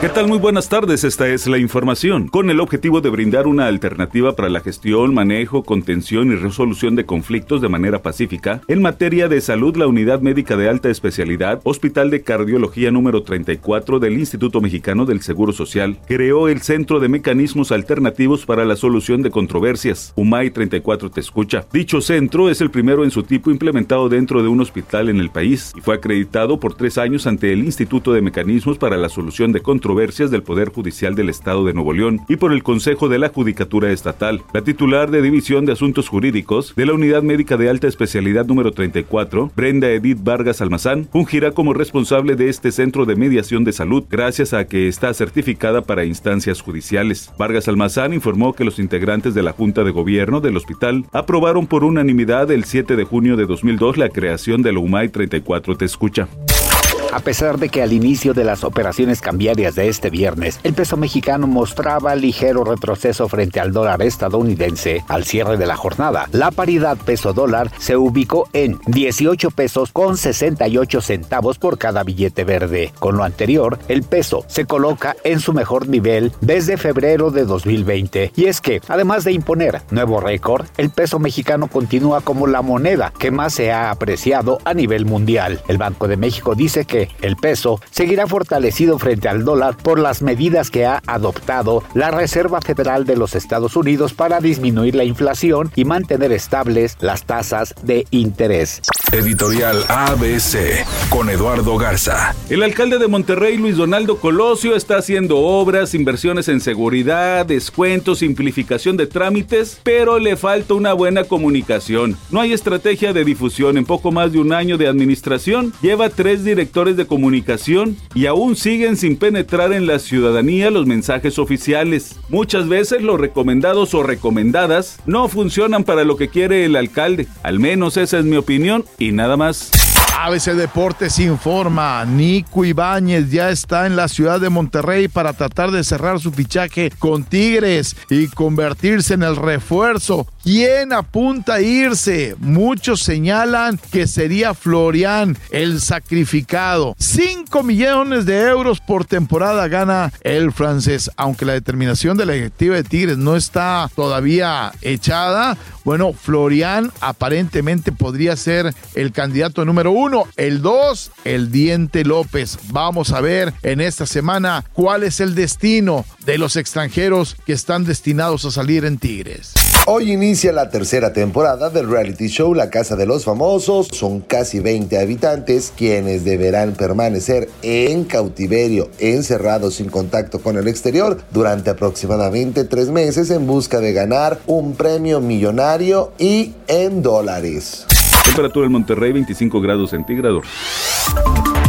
¿Qué tal? Muy buenas tardes, esta es la información. Con el objetivo de brindar una alternativa para la gestión, manejo, contención y resolución de conflictos de manera pacífica, en materia de salud, la Unidad Médica de Alta Especialidad, Hospital de Cardiología número 34 del Instituto Mexicano del Seguro Social, creó el Centro de Mecanismos Alternativos para la Solución de Controversias, UMAI 34 Te Escucha. Dicho centro es el primero en su tipo implementado dentro de un hospital en el país y fue acreditado por tres años ante el Instituto de Mecanismos para la Solución de Controversias del Poder Judicial del Estado de Nuevo León y por el Consejo de la Judicatura Estatal. La titular de División de Asuntos Jurídicos de la Unidad Médica de Alta Especialidad número 34, Brenda Edith Vargas Almazán, fungirá como responsable de este centro de mediación de salud gracias a que está certificada para instancias judiciales. Vargas Almazán informó que los integrantes de la Junta de Gobierno del hospital aprobaron por unanimidad el 7 de junio de 2002 la creación de la UMAI 34 Te Escucha. A pesar de que al inicio de las operaciones cambiarias de este viernes, el peso mexicano mostraba ligero retroceso frente al dólar estadounidense, al cierre de la jornada, la paridad peso-dólar se ubicó en 18 pesos con 68 centavos por cada billete verde. Con lo anterior, el peso se coloca en su mejor nivel desde febrero de 2020. Y es que, además de imponer nuevo récord, el peso mexicano continúa como la moneda que más se ha apreciado a nivel mundial. El Banco de México dice que el peso seguirá fortalecido frente al dólar por las medidas que ha adoptado la Reserva Federal de los Estados Unidos para disminuir la inflación y mantener estables las tasas de interés. Editorial ABC con Eduardo Garza. El alcalde de Monterrey, Luis Donaldo Colosio, está haciendo obras, inversiones en seguridad, descuentos, simplificación de trámites, pero le falta una buena comunicación. No hay estrategia de difusión. En poco más de un año de administración, lleva tres directores de comunicación y aún siguen sin penetrar en la ciudadanía los mensajes oficiales. Muchas veces los recomendados o recomendadas no funcionan para lo que quiere el alcalde. Al menos esa es mi opinión nada más. ABC Deportes informa, Nico Ibáñez ya está en la ciudad de Monterrey para tratar de cerrar su fichaje con Tigres y convertirse en el refuerzo. ¿Quién apunta a irse? Muchos señalan que sería Florian, el sacrificado. 5 millones de euros por temporada gana el francés, aunque la determinación de la directiva de Tigres no está todavía echada. Bueno, Florian aparentemente podría ser el candidato número uno uno, el dos, el Diente López. Vamos a ver en esta semana cuál es el destino de los extranjeros que están destinados a salir en Tigres. Hoy inicia la tercera temporada del reality show La Casa de los Famosos. Son casi 20 habitantes quienes deberán permanecer en cautiverio, encerrados sin contacto con el exterior durante aproximadamente tres meses en busca de ganar un premio millonario y en dólares. Temperatura en Monterrey 25 grados centígrados.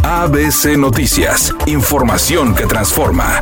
ABC Noticias, información que transforma.